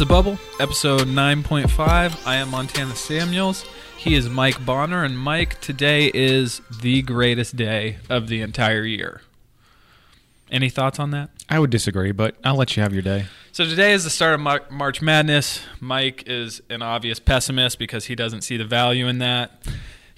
the Bubble, episode 9.5. I am Montana Samuels. He is Mike Bonner, and Mike, today is the greatest day of the entire year. Any thoughts on that? I would disagree, but I'll let you have your day. So today is the start of March Madness. Mike is an obvious pessimist because he doesn't see the value in that.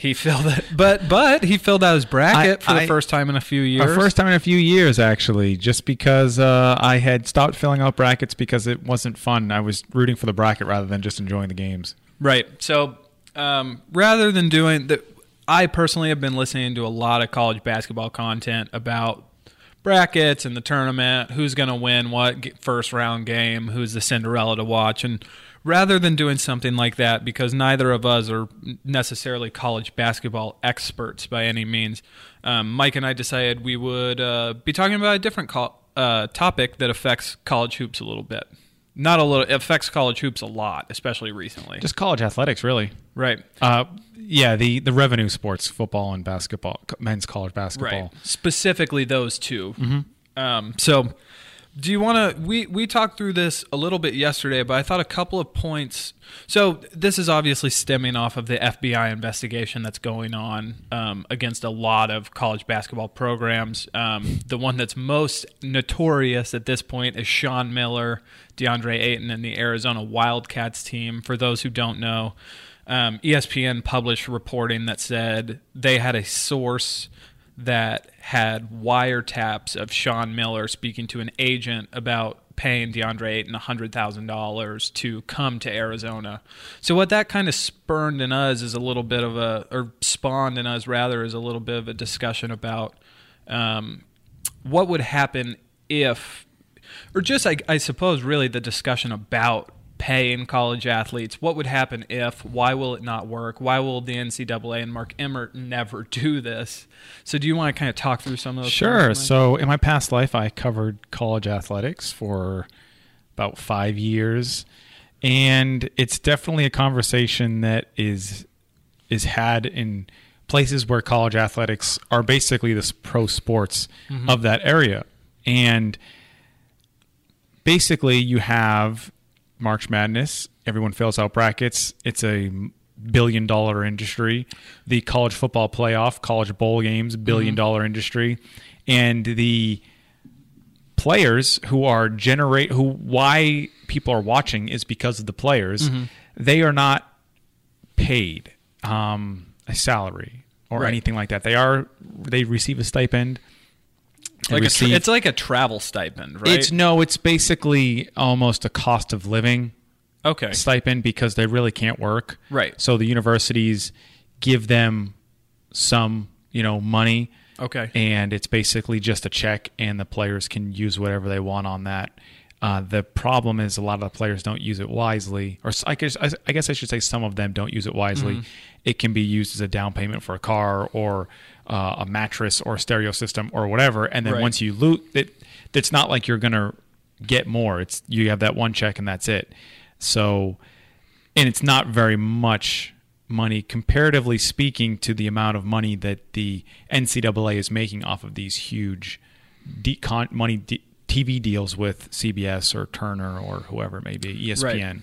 He filled it, but but he filled out his bracket I- for the I- first time in a few years. Our first time in a few years, actually, just because uh, I had stopped filling out brackets because it wasn't fun. I was rooting for the bracket rather than just enjoying the games. Right. So um, rather than doing the, I personally have been listening to a lot of college basketball content about brackets and the tournament, who's going to win what first round game, who's the Cinderella to watch, and rather than doing something like that, because neither of us are necessarily college basketball experts by any means, um, Mike and I decided we would uh, be talking about a different co- uh, topic that affects college hoops a little bit. Not a little, it affects college hoops a lot, especially recently. Just college athletics, really. Right. Uh, yeah, the, the revenue sports, football and basketball, men's college basketball. Right. Specifically those 2 Um, so, do you want to? We we talked through this a little bit yesterday, but I thought a couple of points. So this is obviously stemming off of the FBI investigation that's going on um, against a lot of college basketball programs. Um, the one that's most notorious at this point is Sean Miller, DeAndre Ayton, and the Arizona Wildcats team. For those who don't know, um, ESPN published reporting that said they had a source that had wiretaps of Sean Miller speaking to an agent about paying DeAndre Ayton $100,000 to come to Arizona. So what that kind of spurned in us is a little bit of a, or spawned in us rather, is a little bit of a discussion about um, what would happen if, or just I, I suppose really the discussion about paying college athletes. What would happen if? Why will it not work? Why will the NCAA and Mark Emmert never do this? So, do you want to kind of talk through some of those? Sure. So, in my past life, I covered college athletics for about five years, and it's definitely a conversation that is is had in places where college athletics are basically the pro sports mm-hmm. of that area, and basically you have March Madness. Everyone fills out brackets. It's a billion dollar industry. The college football playoff, college bowl games, billion dollar industry, and the players who are generate who why people are watching is because of the players. They are not paid um, a salary or Right. anything like that. They are they receive a stipend. Like a tra- it's like a travel stipend, right? it's no, it's basically almost a cost of living okay. stipend because they really can't work. Right. So the universities give them some, you know, money Okay. and it's basically just a check and the players can use whatever they want on that. Uh, the problem is a lot of the players don't use it wisely, or I guess I guess I should say some of them don't use it wisely. Mm-hmm. It can be used as a down payment for a car or uh, a mattress or a stereo system or whatever, and then Right. once you loot it, it's not like you're gonna get more. It's you have that one check and that's it. So, and it's not very much money comparatively speaking to the amount of money that the NCAA is making off of these huge de- con- money de- TV deals with CBS or Turner or whoever it may be, ESPN.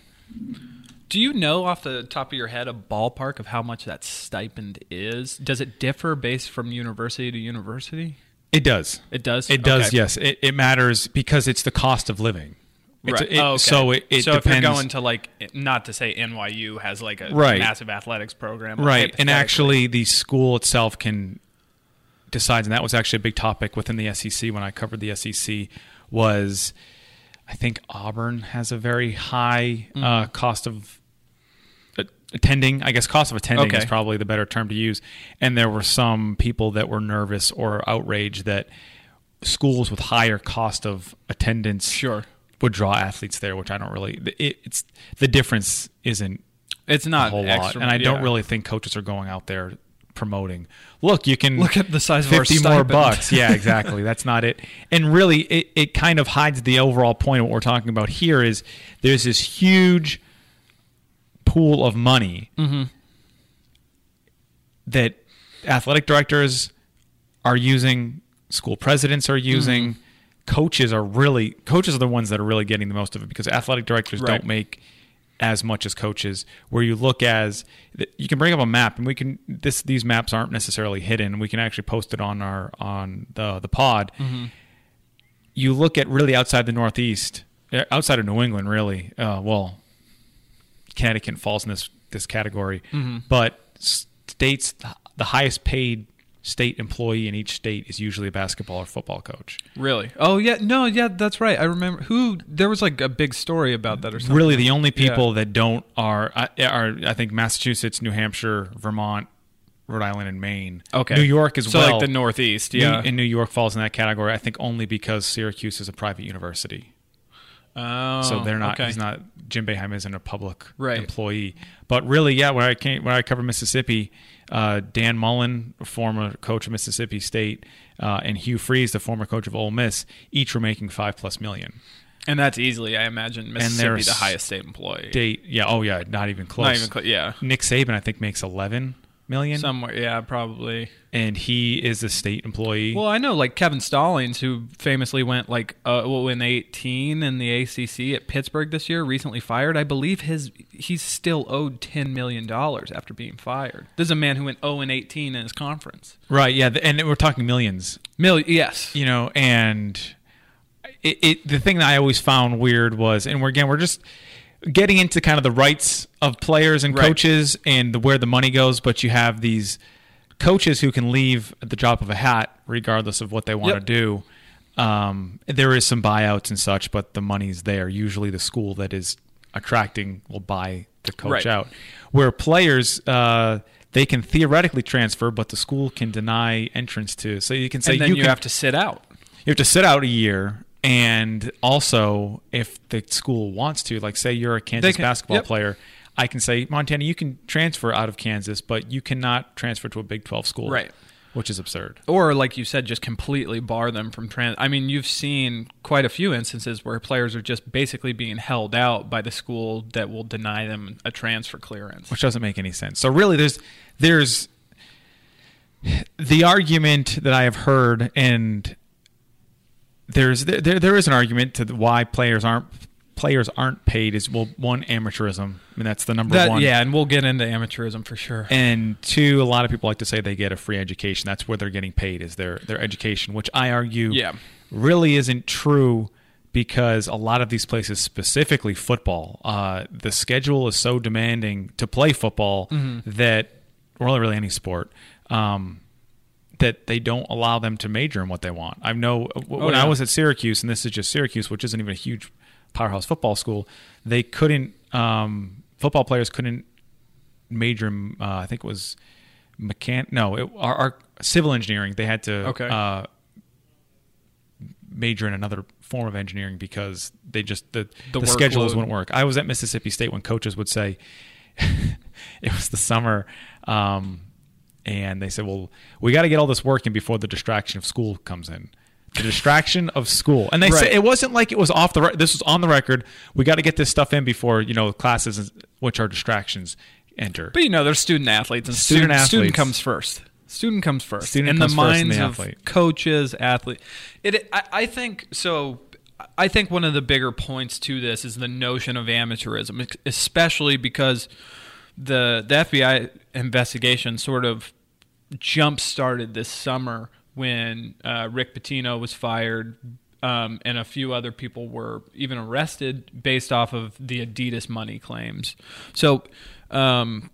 Do you know off the top of your head a ballpark of how much that stipend is? Does it differ based from university to university? It does. It does. It does. Okay. Yes, it, it matters because it's the cost of living. It's- Right. it- Oh, okay. So it, it so if you're going to like, not to say NYU has like a Right. massive athletics program, right and actually the school itself can decides and that was actually a big topic within the sec when i covered the sec was i think auburn has a very high uh, Mm-hmm. cost of attending i guess cost of attending Okay. is probably the better term to use and there were some people that were nervous or outraged that schools with higher cost of attendance Sure. would draw athletes there which i don't really it, it's the difference isn't it's not a whole lot, and I don't really think coaches are going out there promoting. Look, you can Look at the size of our fifty more bucks. Yeah, exactly. That's not it. And really, it, it kind of hides the overall point of what we're talking about here. Is there's this huge pool of money Mm-hmm. that athletic directors are using, school presidents are using, coaches are really coaches are the ones that are really getting the most of it because athletic directors Right. don't make as much as coaches where you look as you can bring up a map and we can this these maps aren't necessarily hidden. We can actually post it on our on the the pod. You look at really outside the northeast uh, outside of new england really uh, well connecticut falls in this this category. But states the highest paid state employee in each state is usually a basketball or football coach Really? Oh yeah, no, yeah, that's right. I remember who there was like a big story about that or something. really the only people Yeah. that don't are uh, are I think Massachusetts, New Hampshire, Vermont, Rhode Island, and Maine. Okay. New York as so well. like the Northeast, New- yeah. and New York falls in that category. I think only because Syracuse is a private university, oh, so they're not. Okay. He's not. Jim Boeheim isn't a public Right. employee. But really, yeah, when I came when I cover Mississippi, uh, Dan Mullen, former coach of Mississippi State, uh, and Hugh Freeze, the former coach of Ole Miss, each were making five plus million. and that's easily, I imagine, Mississippi the highest state employee. State, yeah, oh yeah, not even close. Not even close. Yeah, Nick Saban, I think, makes eleven million, somewhere. Yeah, probably. and he is a state employee. Well, I know like Kevin Stallings, who famously went like uh, well, in 18 in the ACC at Pittsburgh this year, recently fired. I believe his he's still owed 10 million dollars after being fired. This is a man who went 0 and 18 in his conference. right? Yeah, and we're talking millions, Million, yes. you know. And it, it the thing that I always found weird was, and we're again we're just getting into kind of the rights of players and Right. coaches and the, where the money goes, but you have these coaches who can leave at the drop of a hat, regardless of what they want Yep. to do. Um, there is some buyouts and such, but the money's there. Usually, the school that is attracting will buy the coach Right. out. Where players, uh, they can theoretically transfer, but the school can deny entrance to. So you can say you, you, can, have to sit out. you have to sit out a year. And also, if the school wants to, like say you're a Kansas can- basketball yep. player, I can say Montana, you can transfer out of Kansas, but you cannot transfer to a Big Twelve school, Right. Which is absurd. or like you said just completely bar them from trans i mean you've seen quite a few instances where players are just basically being held out by the school that will deny them a transfer clearance which doesn't make any sense. So really, there's there's the argument that I have heard, and there's there there is an argument to why players aren't players aren't paid is well one amateurism. I mean that's the number that, one. yeah and we'll get into amateurism for sure And two, a lot of people like to say they get a free education. That's where they're getting paid is their their education, which I argue Yeah. really isn't true because a lot of these places, specifically football, uh, the schedule is so demanding to play football Mm-hmm. that, or really any sport, um, that they don't allow them to major in what they want. I know when I Oh, yeah. was at Syracuse, and this is just Syracuse, which isn't even a huge powerhouse football school, they couldn't. Um, football players couldn't major in, uh, I think it was mechan no it, our, our civil engineering they had to Okay. uh, major in another form of engineering because they just the, The the, schedules wouldn't work i was at mississippi state when coaches would say it was the summer um, and they said well we got to get all this work in before the distraction of school comes in. The distraction of school. And they Right. say it wasn't like it was off the re- this was on the record. We got to get this stuff in before you know classes which are distractions enter. But you know there's student athletes and Student student, student comes first. Student comes first. Student in comes the first and minds the of athlete. coaches athlete it I, I think so i think one of the bigger points to this is the notion of amateurism especially because the the FBI investigation sort of jump started this summer when uh, Rick Pitino was fired um, and a few other people were even arrested based off of the Adidas money claims. So um,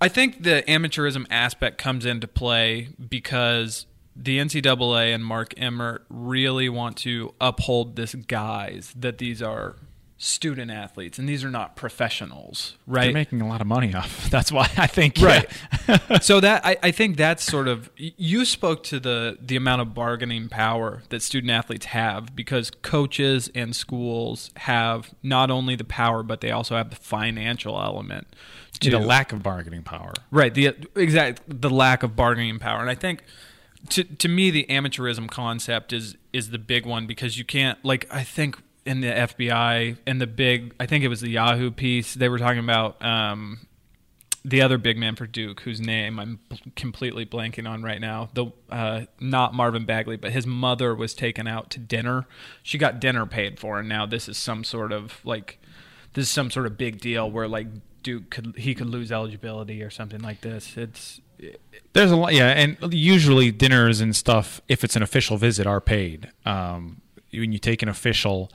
I think the amateurism aspect comes into play because the NCAA and Mark Emmert really want to uphold this guise that these are student athletes and these are not professionals, right? they're making a lot of money off that's why i think Right. yeah. so that I, I think that's sort of you spoke to the the amount of bargaining power that student athletes have because coaches and schools have not only the power but they also have the financial element to the lack of bargaining power right the exact the lack of bargaining power and I think to to me the amateurism concept is is the big one because you can't like I think in the FBI and the big I think it was the Yahoo piece they were talking about um the other big man for Duke, whose name I'm completely blanking on right now, the uh, not Marvin Bagley, but his mother was taken out to dinner. She got dinner paid for, and now this is some sort of like this is some sort of big deal where like Duke could he could lose eligibility or something like this. It's there's a lot, yeah, and usually dinners and stuff, if it's an official visit, are paid. Um, when you take an official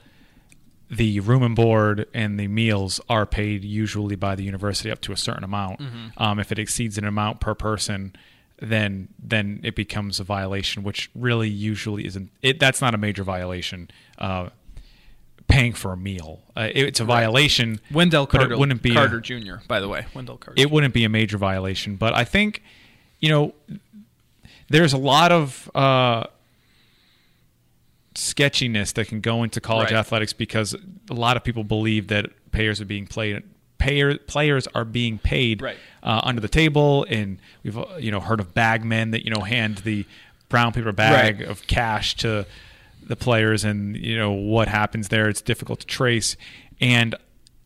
the room and board and the meals are paid usually by the university up to a certain amount. Mm-hmm. Um, if it exceeds an amount per person, then then it becomes a violation, which really usually isn't. It that's not a major violation. Uh, paying for a meal, uh, it, it's a right. violation. Wendell Carter, wouldn't be Carter a, Jr. By the way, Wendell Carter. It wouldn't be a major violation, but I think you know there's a lot of. Uh, sketchiness that can go into college right. athletics because a lot of people believe that players are being played payer, players are being paid right. uh, under the table and we've uh, you know heard of bagmen that you know hand the brown paper bag right. of cash to the players and you know what happens there it's difficult to trace and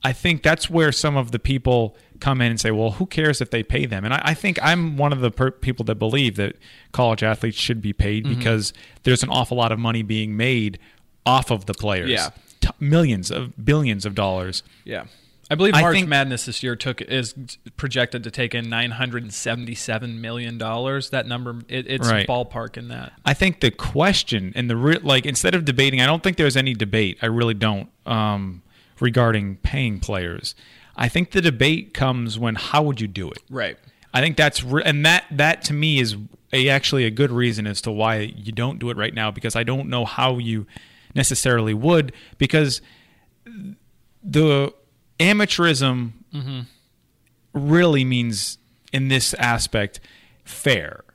I think that's where some of the people come in and say, well, who cares if they pay them? And I, I think I'm one of the per- people that believe that college athletes should be paid mm-hmm. because there's an awful lot of money being made off of the players. Yeah. T- millions of billions of dollars. Yeah. I believe March I think, Madness this year took is projected to take in nine hundred and seventy-seven million dollars. That number, it, it's right. ballpark in that. I think the question and the re- like, instead of debating, I don't think there's any debate. I really don't um, regarding paying players. I think the debate comes when how would you do it? Right. I think that's re- and that that to me is a, actually a good reason as to why you don't do it right now because I don't know how you necessarily would because the amateurism mm-hmm. really means in this aspect fair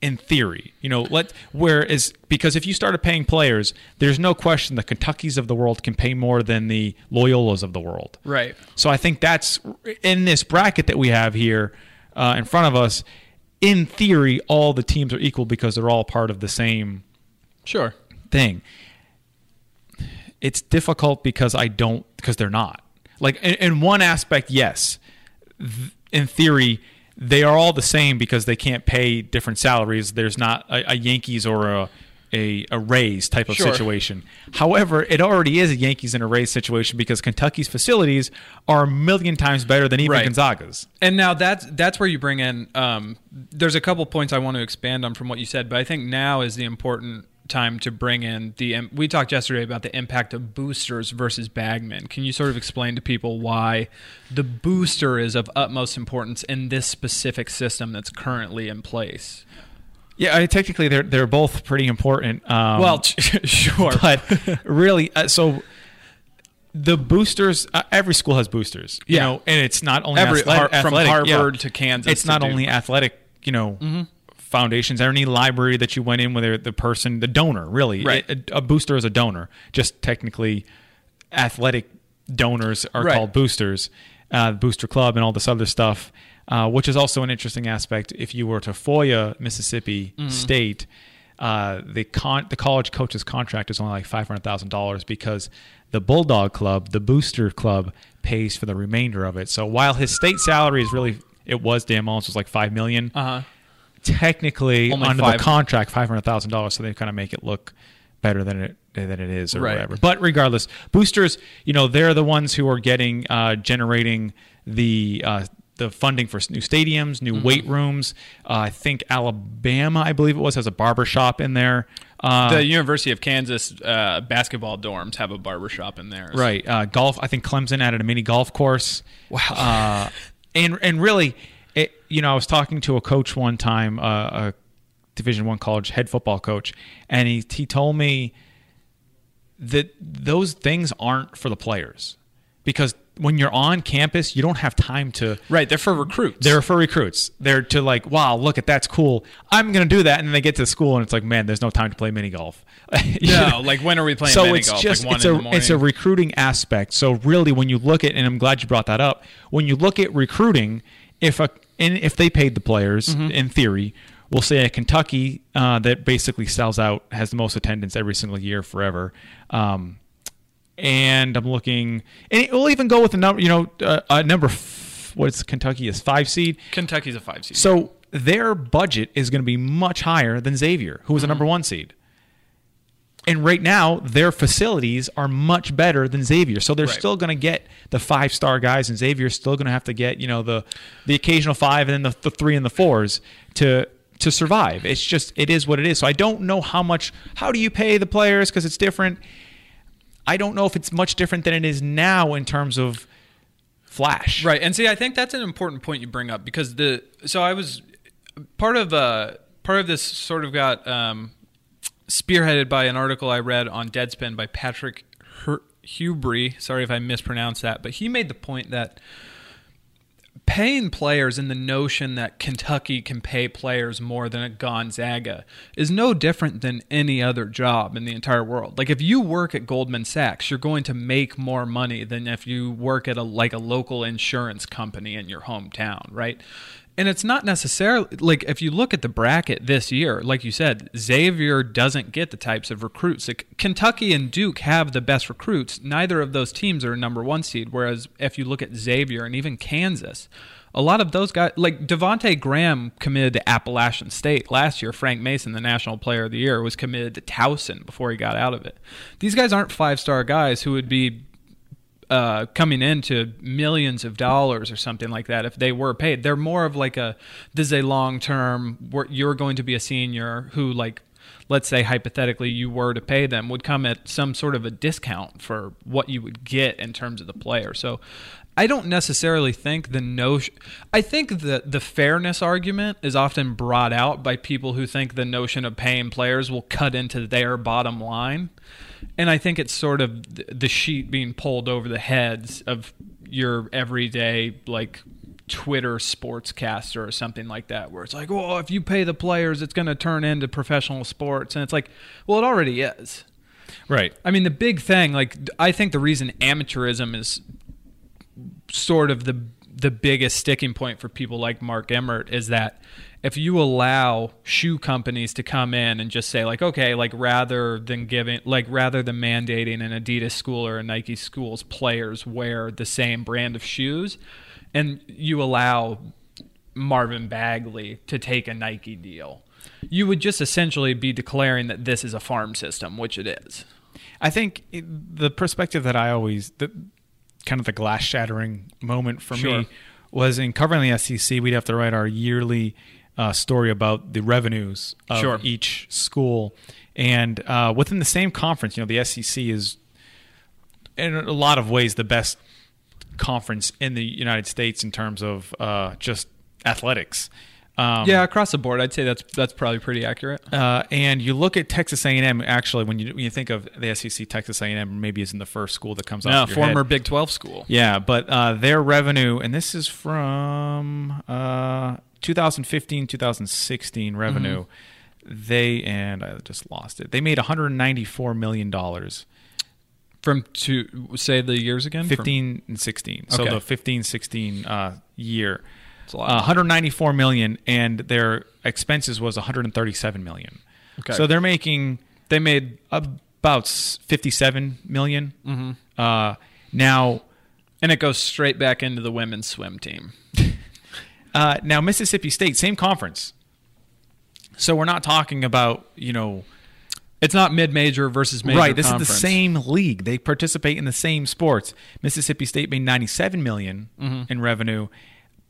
in theory. You know, let whereas because if you started paying players, there's no question the Kentuckys of the world can pay more than the Loyolas of the world. Right. So I think that's in this bracket that we have here uh, in front of us. In theory, all the teams are equal because they're all part of the same sure thing. It's difficult because I don't because they're not. Like in, in one aspect, yes. In theory, they are all the same because they can't pay different salaries. There's not a, a Yankees or a a, a Rays type of sure. situation. However, it already is a Yankees and a Rays situation because Kentucky's facilities are a million times better than even right. Gonzaga's. And now that's that's where you bring in. Um, there's a couple points I want to expand on from what you said, but I think now is the important time to bring in the. We talked yesterday about the impact of boosters versus bagmen. Can you sort of explain to people why the booster is of utmost importance in this specific system that's currently in place? Yeah, I mean, technically they're they're both pretty important. Um, well, sure, but really, uh, so the boosters. Uh, every school has boosters, you yeah. know, and it's not only every, athletic, from Harvard yeah. to Kansas. It's not only athletic, you know, mm-hmm foundations or any library that you went in with the person, the donor, really. Right. A, a booster is a donor. Just technically, athletic donors are right. called boosters. Uh, booster club and all this other stuff, uh, which is also an interesting aspect. If you were to FOIA Mississippi mm-hmm. State, uh, the con- the college coach's contract is only like five hundred thousand dollars because the Bulldog Club, the booster club, pays for the remainder of it. So while his state salary is really it was Dan Mullins was like five million, uh-huh technically Only under five. the contract five hundred thousand dollars, so they kind of make it look better than it than it is or right. whatever. But regardless, boosters, you know, they're the ones who are getting uh, generating the uh, the funding for new stadiums, new mm-hmm. weight rooms. Uh, I think Alabama, I believe it was, has a barber shop in there. Uh, the University of Kansas uh, basketball dorms have a barber shop in there. Right. Uh, golf. I think Clemson added a mini golf course. Wow. Uh, and and really, you know, I was talking to a coach one time, uh, a Division One college head football coach, and he he told me that those things aren't for the players because when you're on campus, you don't have time to. Right, they're for recruits. They're for recruits. They're to like, wow, look at that's cool. I'm gonna do that, and then they get to school, and it's like, man, there's no time to play mini golf. no, like when are we playing? So mini it's golf? just like it's a it's a recruiting aspect. So really, when you look at, and I'm glad you brought that up. When you look at recruiting, if a and if they paid the players, mm-hmm. in theory, we'll say a Kentucky uh, that basically sells out, has the most attendance every single year forever. Um, and I'm looking, and we'll even go with a number, you know, uh, a number. F- what's Kentucky is five seed. Kentucky's a five seed. So their budget is going to be much higher than Xavier, who was a number one seed. And right now, their facilities are much better than Xavier, so they're Right. still going to get the five star guys, and Xavier's still going to have to get you know the the occasional five and then the, the three and the fours to to survive. It's just it is what it is. So I don't know how much. How do you pay the players because it's different. I don't know if it's much different than it is now in terms of flash. Right, and see, I think that's an important point you bring up because the so I was part of uh part of this sort of got um, spearheaded by an article I read on Deadspin by Patrick Her- Hruby. Sorry if I mispronounced that, but he made the point that paying players in the notion that Kentucky can pay players more than a Gonzaga is no different than any other job in the entire world. Like if you work at Goldman Sachs, you're going to make more money than if you work at a like a local insurance company in your hometown, right? And it's not necessarily like if you look at the bracket this year, like you said, Xavier doesn't get the types of recruits. Like Kentucky and Duke have the best recruits. Neither of those teams are a number one seed. Whereas if you look at Xavier and even Kansas, a lot of those guys, like Devonte Graham, committed to Appalachian State last year. Frank Mason, the National Player of the Year, was committed to Towson before he got out of it. These guys aren't five star guys who would be uh, coming into millions of dollars or something like that if they were paid. They're more of like a this is a long term. Where you're going to be a senior who like. Let's say hypothetically you were to pay them would come at some sort of a discount for what you would get in terms of the player. So I don't necessarily think the notion. I think the the fairness argument is often brought out by people who think the notion of paying players will cut into their bottom line, and I think it's sort of the sheet being pulled over the heads of your everyday like Twitter sportscaster or something like that, where it's like, oh, if you pay the players, it's going to turn into professional sports, and it's like, well, it already is. Right. I mean, the big thing, like, I think the reason amateurism is sort of the the biggest sticking point for people like Mark Emmert is that if you allow shoe companies to come in and just say like okay like rather than giving like rather than mandating an Adidas school or a Nike school's players wear the same brand of shoes and you allow Marvin Bagley to take a Nike deal you would just essentially be declaring that this is a farm system which it is. I think the perspective that I always, the, kind of the glass shattering moment for Sure. me was in covering the SEC. We'd have to write our yearly uh, story about the revenues of Sure. each school, and uh, within the same conference, you know, the SEC is in a lot of ways the best conference in the United States in terms of uh, just athletics. Um, yeah across the board I'd say that's that's probably pretty accurate uh, and you look at Texas A&M. Actually, when you when you think of the SEC, Texas A&M maybe isn't the first school that comes no off your former head. Big 12 school Yeah, but uh, their revenue, and this is from uh, 2015, 2016 revenue. They and I just lost it. They made 194 million dollars. From to say the years again? From- 15 and 16. So Okay. the 15 16 uh, year. It's a lot. Uh, 194 million and their expenses was 137 million. Okay. So they're making they made about 57 million. Mm-hmm. Uh, now and it goes straight back into the women's swim team. Uh, now Mississippi State, same conference. So we're not talking about you know It's not mid-major versus major. right. This conference. is the same league. They participate in the same sports. Mississippi State made ninety seven million Mm-hmm. in revenue,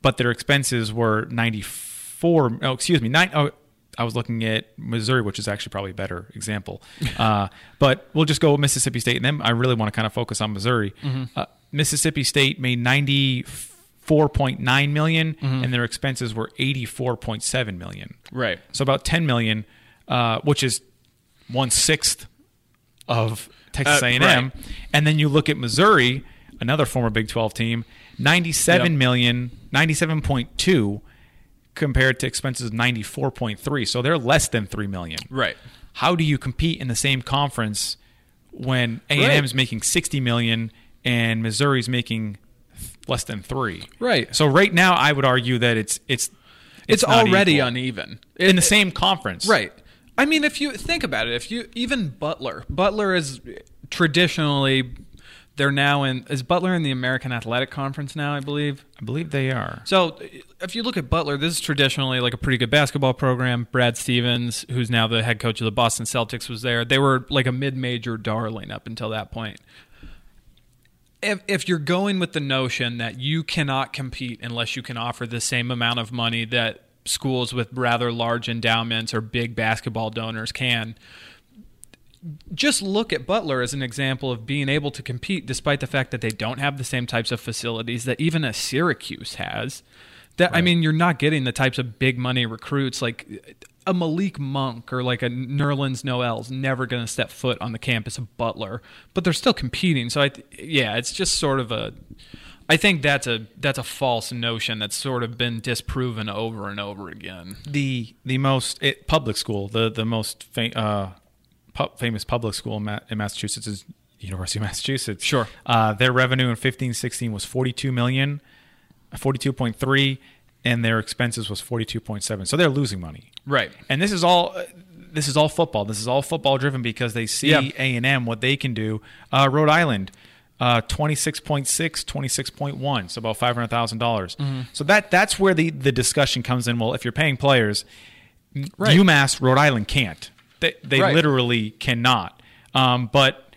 but their expenses were ninety four. Oh, excuse me, nine. Oh, I was looking at Missouri, which is actually probably a better example. uh, but we'll just go with Mississippi State, and then I really want to kind of focus on Missouri. Mm-hmm. Uh, Mississippi State made ninety four point nine million, Mm-hmm. and their expenses were eighty four point seven million. Right. So about 10 million, uh, which is one sixth of Texas Uh, A&M. right. And then you look at Missouri, another former Big 12 team, ninety-seven Yep. million, 97.2 compared to expenses of 94.3. So they're less than 3 million. Right. How do you compete in the same conference when A&M is making 60 million and Missouri's making less than 3? Right. So right now I would argue that it's it's It's, not already equal. uneven. in the same conference. Right. I mean, if you think about it, if you even Butler, Butler is traditionally They're now in is Butler in the American Athletic Conference now, I believe. I believe they are. So if you look at Butler, this is traditionally like a pretty good basketball program. Brad Stevens, who's now the head coach of the Boston Celtics, was there. They were like a mid-major darling up until that point. If, if you're going with the notion that you cannot compete unless you can offer the same amount of money that schools with rather large endowments or big basketball donors can, just look at Butler as an example of being able to compete despite the fact that they don't have the same types of facilities that even a Syracuse has. That I mean, you're not getting the types of big money recruits like a Malik Monk or like a Nerlens Noel's never going to step foot on the campus of Butler, but they're still competing. So I, yeah, it's just sort of a. I think that's a that's a false notion that's sort of been disproven over and over again. The the most it, public school, the the most fa- uh, pu- famous public school in, Ma- in Massachusetts is University of Massachusetts. Sure. Uh, their revenue in 15-16 was 42 million, 42.3 and their expenses was 42.7. So they're losing money. Right. And this is all uh, this is all football. This is all football driven because they see Yeah. A&M what they can do. Uh, Rhode Island uh, 26.6, 26.1, so about $500,000. Mm-hmm. So that that's where the, the discussion comes in. Well, if you're paying players, Right. UMass, Rhode Island can't. They, they Right. literally cannot. Um, but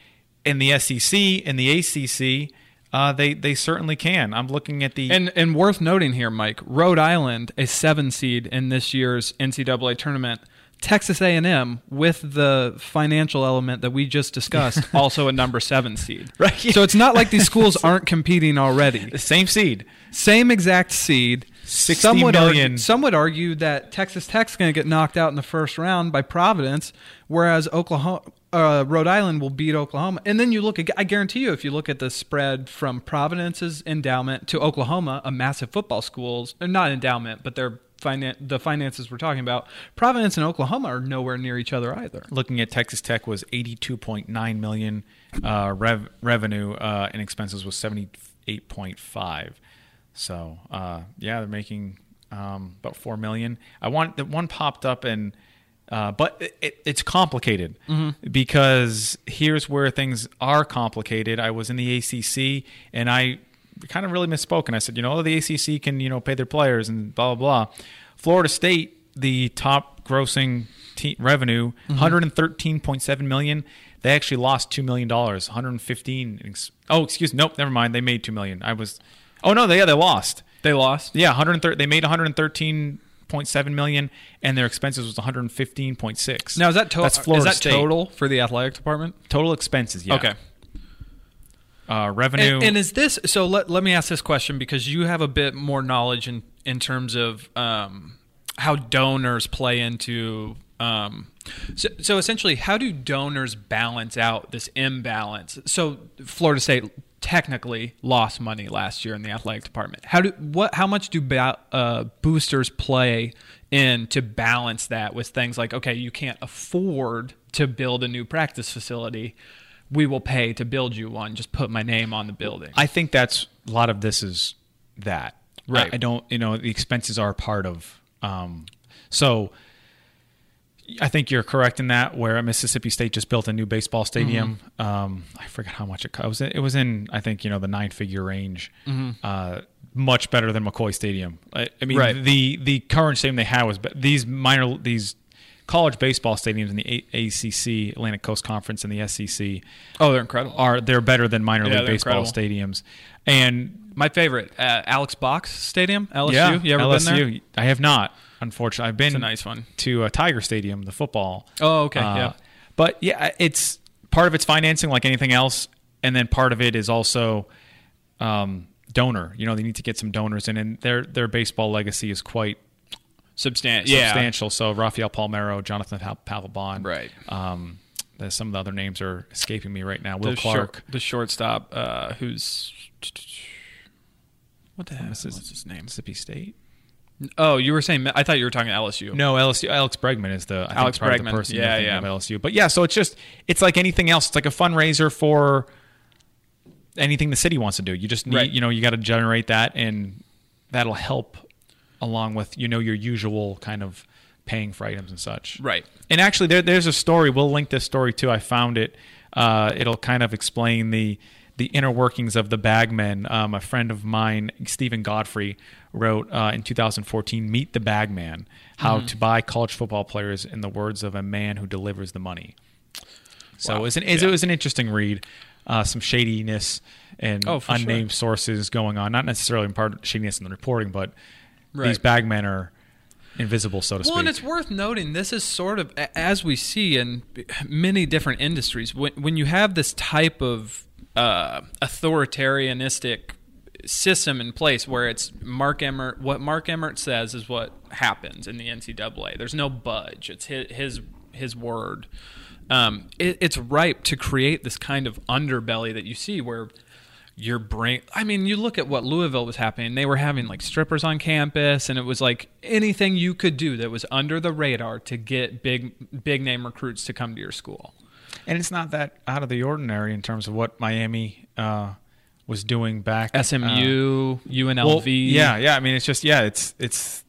in the SEC, in the ACC, uh, they they certainly can. I'm looking at the And and worth noting here, Mike, Rhode Island, a seven seed in this year's NCAA tournament. Texas A&M, with the financial element that we just discussed, also a number seven seed. Right. So it's not like these schools aren't competing already. the same seed. Same exact seed. 60 some would million. Argue, some would argue that Texas Tech's going to get knocked out in the first round by Providence, whereas Oklahoma, uh, Rhode Island will beat Oklahoma. And then you look, at, I guarantee you, if you look at the spread from Providence's endowment to Oklahoma, a massive football schools, or not endowment, but their finan- the finances we're talking about, Providence and Oklahoma are nowhere near each other either. Looking at Texas Tech was 82.9 million uh, rev- revenue uh, and expenses was 78.5. So uh, yeah, they're making um, about four million. I want the one popped up and. Uh, but it, it, it's complicated because here's where things are complicated. I was in the ACC and I kind of really misspoke and I said, you know, the ACC can you know pay their players and blah blah blah. Florida State, the top grossing te- revenue, 113.7 million. They actually lost two million dollars, 115. ex- Oh, excuse nope, never mind. They made two million. I was, oh no, they yeah they lost. They lost. Yeah, 130. They made 113.7 million, and their expenses was 115.6. Now is that, to- That's Florida is that State. total for the athletic department? total expenses? Yeah. Okay. Uh, revenue. And, and is this so? Let, let me ask this question because you have a bit more knowledge in in terms of um, how donors play into. Um, so, so essentially, how do donors balance out this imbalance? So Florida State technically lost money last year in the athletic department. How do what? How much do ba- uh, boosters play in to balance that with things like okay, you can't afford to build a new practice facility we will pay to build you one. Just put my name on the building. I think that's a lot of this is that. Right. I, I don't. You know, the expenses are part of. Um, so. I think you're correct in that. Where Mississippi State just built a new baseball stadium. Um, I forget how much it cost. It was, it was in, I think, you know, the nine figure range. Uh, much better than McCoy Stadium. I, I mean, Right. the the current stadium they had was these minor these college baseball stadiums in the A- ACC, Atlantic Coast Conference, and the SEC oh, they're incredible. are they're better than minor Yeah, league baseball incredible. stadiums. And My favorite, uh, Alex Box Stadium, LSU. yeah, you ever LSU. been there? I have not, unfortunately. I've been It's a nice one. to uh, Tiger Stadium, the football. Oh, okay, Uh, yeah. But yeah, it's part of it's financing, like anything else, and then part of it is also um, donor. You know, they need to get some donors in, and their their baseball legacy is quite Substan- yeah. substantial. So Rafael Palmeiro, Jonathan Papelbon, Right. Um, some of the other names are escaping me right now. Will The, Clark. short, the shortstop, uh, who's what the hell is What's his name? Mississippi State. Oh, you were saying. I thought you were talking LSU. No, LSU. Alex Bregman is the I think Alex probably the person Yeah, yeah. of LSU. But yeah, so it's just it's like anything else. It's like a fundraiser for anything the city wants to do. You just need Right. you know you got to generate that, and that'll help along with you know your usual kind of paying for items and such. Right. And actually, there, there's a story. We'll link this story too. I found it. Uh, it'll kind of explain the the inner workings of the bagmen. Um, a friend of mine, Steven Godfrey, wrote uh, in 2014, "Meet the Bagman: How Mm-hmm. to Buy College Football Players in the Words of a Man Who Delivers the Money." So Wow. it, was an, it was an interesting read. Uh, some shadiness and Oh, for sure. unnamed sources going on. Not necessarily in part shadiness in the reporting, but Right. these bagmen are invisible, so to Well, speak. Well, and it's worth noting this is sort of as we see in many different industries when when you have this type of uh, authoritarianistic system in place where it's Mark Emmert what Mark Emmert says is what happens in the NCAA. There's no budge. It's his his, his word. Um, it, it's ripe to create this kind of underbelly that you see where your brain i mean you look at what louisville was happening they were having like strippers on campus and it was like anything you could do that was under the radar to get big big name recruits to come to your school and it's not that out of the ordinary in terms of what Miami uh, was doing back smu unlv uh, well, yeah, yeah. I mean, it's just yeah, it's it's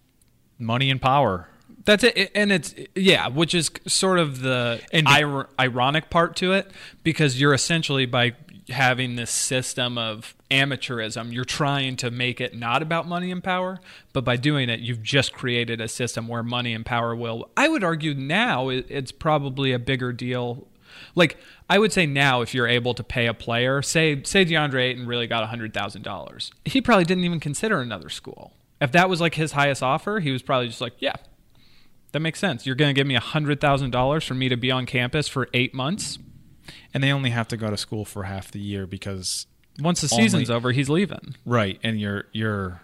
money and power. That's it, and it's yeah, which is sort of the And- ir- ironic part to it because you're essentially by having this system of amateurism, you're trying to make it not about money and power, but by doing it, you've just created a system where money and power will. I would argue now it's probably a bigger deal. Like I would say now, if you're able to pay a player, say say DeAndre Ayton really got hundred thousand dollars, he probably didn't even consider another school. If that was like his highest offer, he was probably just like, yeah, that makes sense. You're going to give me $100,000 for me to be on campus for eight months. And they only have to go to school for half the year because Once the Only- season's over, he's leaving. right, and you're you're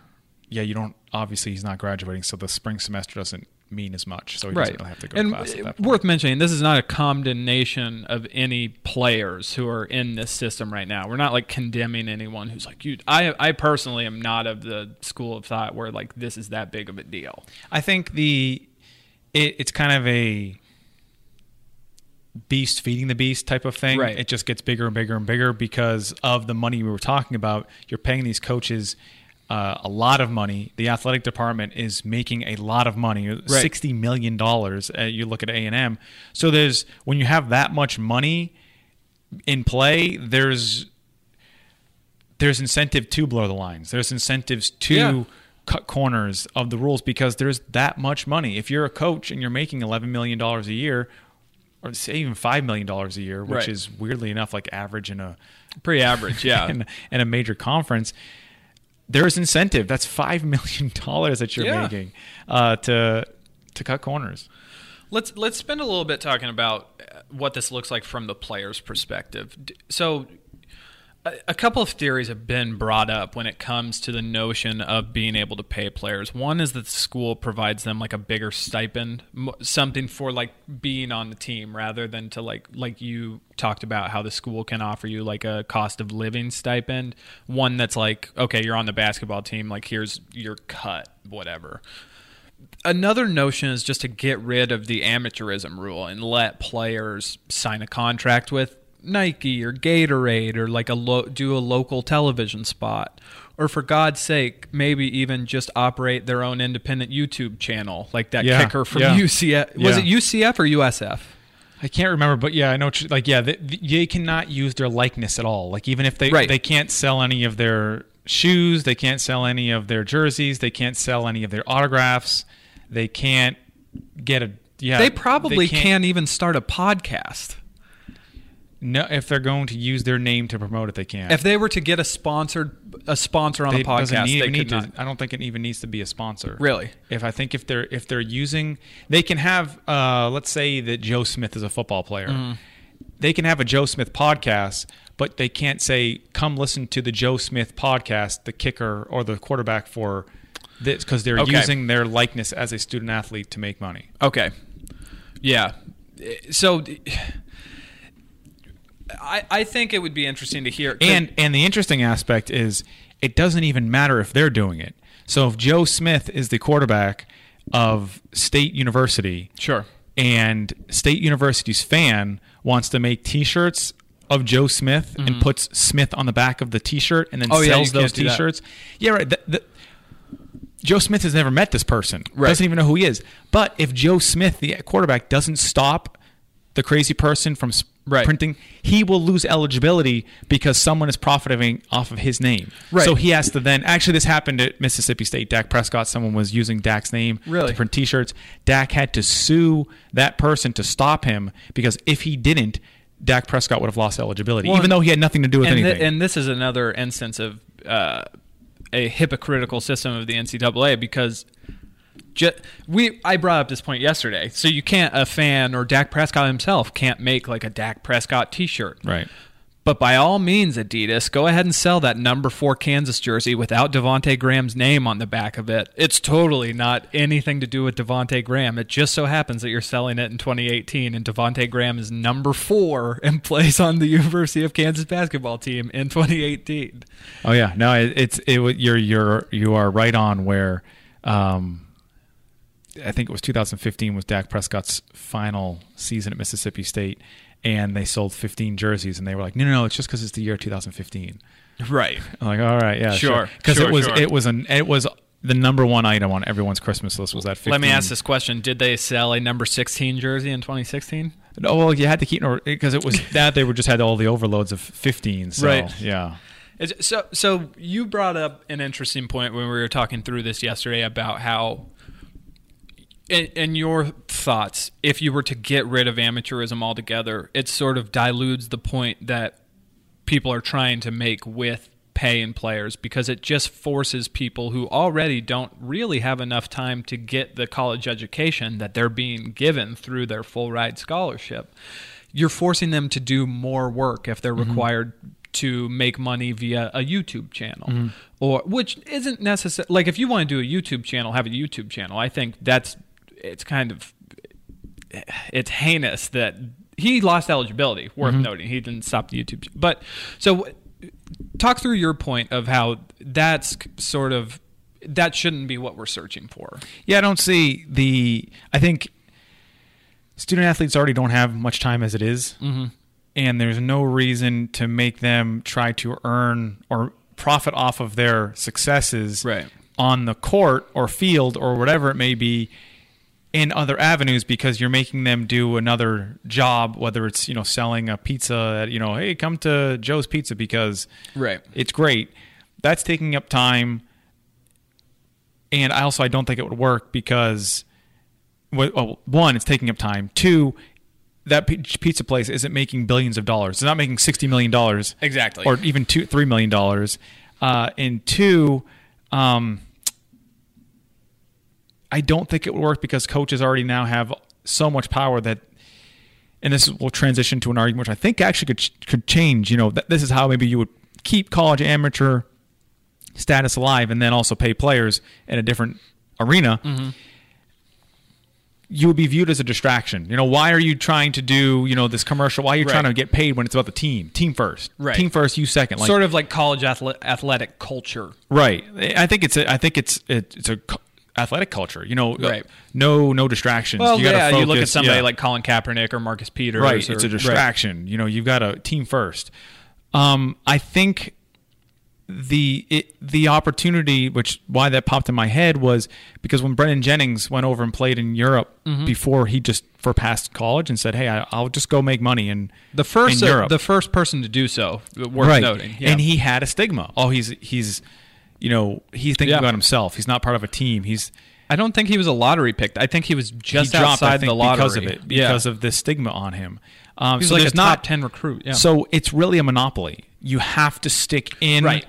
yeah, you don't obviously he's not graduating, so the spring semester doesn't mean as much, so he doesn't really have to go and to class at that point. worth mentioning, this is not a condemnation of any players who are in this system right now. We're not like condemning anyone who's like you. I I personally am not of the school of thought where like this is that big of a deal. I think the it, it's kind of a beast feeding the beast type of thing. Right. It just gets bigger and bigger and bigger because of the money we were talking about. You're paying these coaches uh, a lot of money. The athletic department is making a lot of money, sixty million dollars. Uh, you look at A and M. So there's when you have that much money in play, there's there's incentive to blow the lines. There's incentives to Yeah. cut corners of the rules because there's that much money. If you're a coach and you're making eleven million dollars a year, or say even five million dollars a year, which Right. is weirdly enough like average in a Pretty average, yeah. in, in a major conference, there's incentive. That's five million dollars that you're Yeah. making uh, to to cut corners. Let's let's spend a little bit talking about uh, what this looks like from the player's perspective. So, a, couple of theories have been brought up when it comes to the notion of being able to pay players. One is that the school provides them like a bigger stipend, something for like being on the team, rather than to like like you talked about how the school can offer you like a cost of living stipend. One that's like, okay, you're on the basketball team, like here's your cut, whatever another notion is just to get rid of the amateurism rule and let players sign a contract with Nike or Gatorade or like a lo- do a local television spot or for God's sake maybe even just operate their own independent YouTube channel like that Yeah, kicker from yeah. UCF was Yeah. it UCF or USF I can't remember, but yeah, I know. what you- Like, yeah, they, they cannot use their likeness at all. Like, even if they Right. they can't sell any of their shoes, they can't sell any of their jerseys, they can't sell any of their autographs, they can't get a yeah. they probably can't- can't even start a podcast No, if they're going to use their name to promote it, they can't. if they were to get a sponsored a sponsor on They- a podcast need- they need could to- not I don't think it even needs to be a sponsor. really If I think if they're if they're using, they can have. Uh, let's say that Joe Smith is a football player. Mm-hmm. They can have a Joe Smith podcast, but they can't say, "Come listen to the Joe Smith podcast." The kicker or the quarterback for this because they're Okay. using their likeness as a student athlete to make money. Okay. Yeah. So I I think it would be interesting to hear And and the interesting aspect is it doesn't even matter if they're doing it. So if Joe Smith is the quarterback of State University, sure. and State University's fan wants to make T-shirts of Joe Smith and puts Smith on the back of the T-shirt and then Mm-hmm. Oh, sells can't those. T-shirts. Yeah, right. The- the- Joe Smith has never met this person. Right. Doesn't even know who he is. But if Joe Smith, the quarterback, doesn't stop the crazy person from Right. printing, he will lose eligibility because someone is profiting off of his name. Right. So he has to then. Actually, this happened at Mississippi State. Dak Prescott. Someone was using Dak's name Really? to print T-shirts. Dak had to sue that person to stop him because if he didn't, Dak Prescott would have lost eligibility, Well, even though he had nothing to do with and, thi- anything. and this is another instance of uh, a hypocritical system of the NCAA because ju- we I brought up this point yesterday. So you can't a fan or Dak Prescott himself can't make like a Dak Prescott T-shirt, right. But by all means, Adidas, go ahead and sell that number four Kansas jersey without Devonte Graham's name on the back of it. It's totally not anything to do with Devonte Graham. It just so happens that you're selling it in 2018, and Devonte Graham is number four and plays on the University of Kansas basketball team in 2018. Oh yeah, no, it, it's it. You're you're you are right on where. Um, I think it was 2015 was Dak Prescott's final season at Mississippi State, and they sold 15 jerseys, and they were like, no, no, no, it's just because it's the year 2015. Right. I'm like, all right, yeah, Sure, because sure, it was sure. it was an it was the number one item on everyone's Christmas list was that. 15. Let me ask this question: Did they sell a number 16 jersey in 2016? No, well, you had to keep because it was that they were just had all the overloads of 15. So, Right. Yeah. So, so you brought up an interesting point when we were talking through this yesterday about how, in, in your thoughts, if you were to get rid of amateurism altogether, it sort of dilutes the point that people are trying to make with pay in players because it just forces people who already don't really have enough time to get the college education that they're being given through their full ride scholarship. You're forcing them to do more work if they're mm-hmm. required to make money via a YouTube channel mm-hmm. or which isn't necessary like if you want to do a YouTube channel have a YouTube channel I think that's it's kind of it's heinous that he lost eligibility. Worth noting, he didn't stop the YouTube. But so, talk through your point of how that's sort of that shouldn't be what we're searching for. Yeah, I don't see the. I think student athletes already don't have much time as it is. Mm-hmm. and there's no reason to make them try to earn or profit off of their successes Right. on the court or field or whatever it may be in other avenues because you're making them do another job whether it's you know selling a pizza at, you know hey come to Joe's Pizza because Right. it's great. That's taking up time. And I also I don't think it would work because well, well, one it's taking up time. Two that pizza place isn't making billions of dollars. It's not making 60 million dollars. Exactly. or even two three million dollars. Uh, and two um, I don't think it would work because coaches already now have so much power that and this will transition to an argument which I think actually could could change. You know, th- this is how maybe you would keep college amateur status alive and then also pay players in a different arena. Mm-hmm. You would be viewed as a distraction. You know, why are you trying to do you know this commercial? Why are you Right. trying to get paid when it's about the team? Team first, Right. Team first, you second. Like, sort of like college athle- athletic culture. Right. I think it's a, I think it's it, it's a athletic culture. You know, Right. no no distractions. Well, you gotta yeah, you look at somebody yeah. like Colin Kaepernick or Marcus Peters. right. or- It's a distraction. You know, you've got a team first. Um, I think the it, the opportunity, which why that popped in my head was because when Brandon Jennings went over and played in Europe Mm-hmm. before he just for past college and said, "Hey, I, I'll just go make money And The first, uh, Europe." the first person to do so, worth right. noting. Yeah. And he had a stigma. Oh, he's he's you know he's thinking Yeah. about himself. He's not part of a team. He's I don't think he was a lottery pick. I think he was just he dropped, outside think, the lottery because of it, Yeah. because of the stigma on him. Um, He's so like a there's top ten recruit. Yeah. So it's really a monopoly. You have to stick in Right.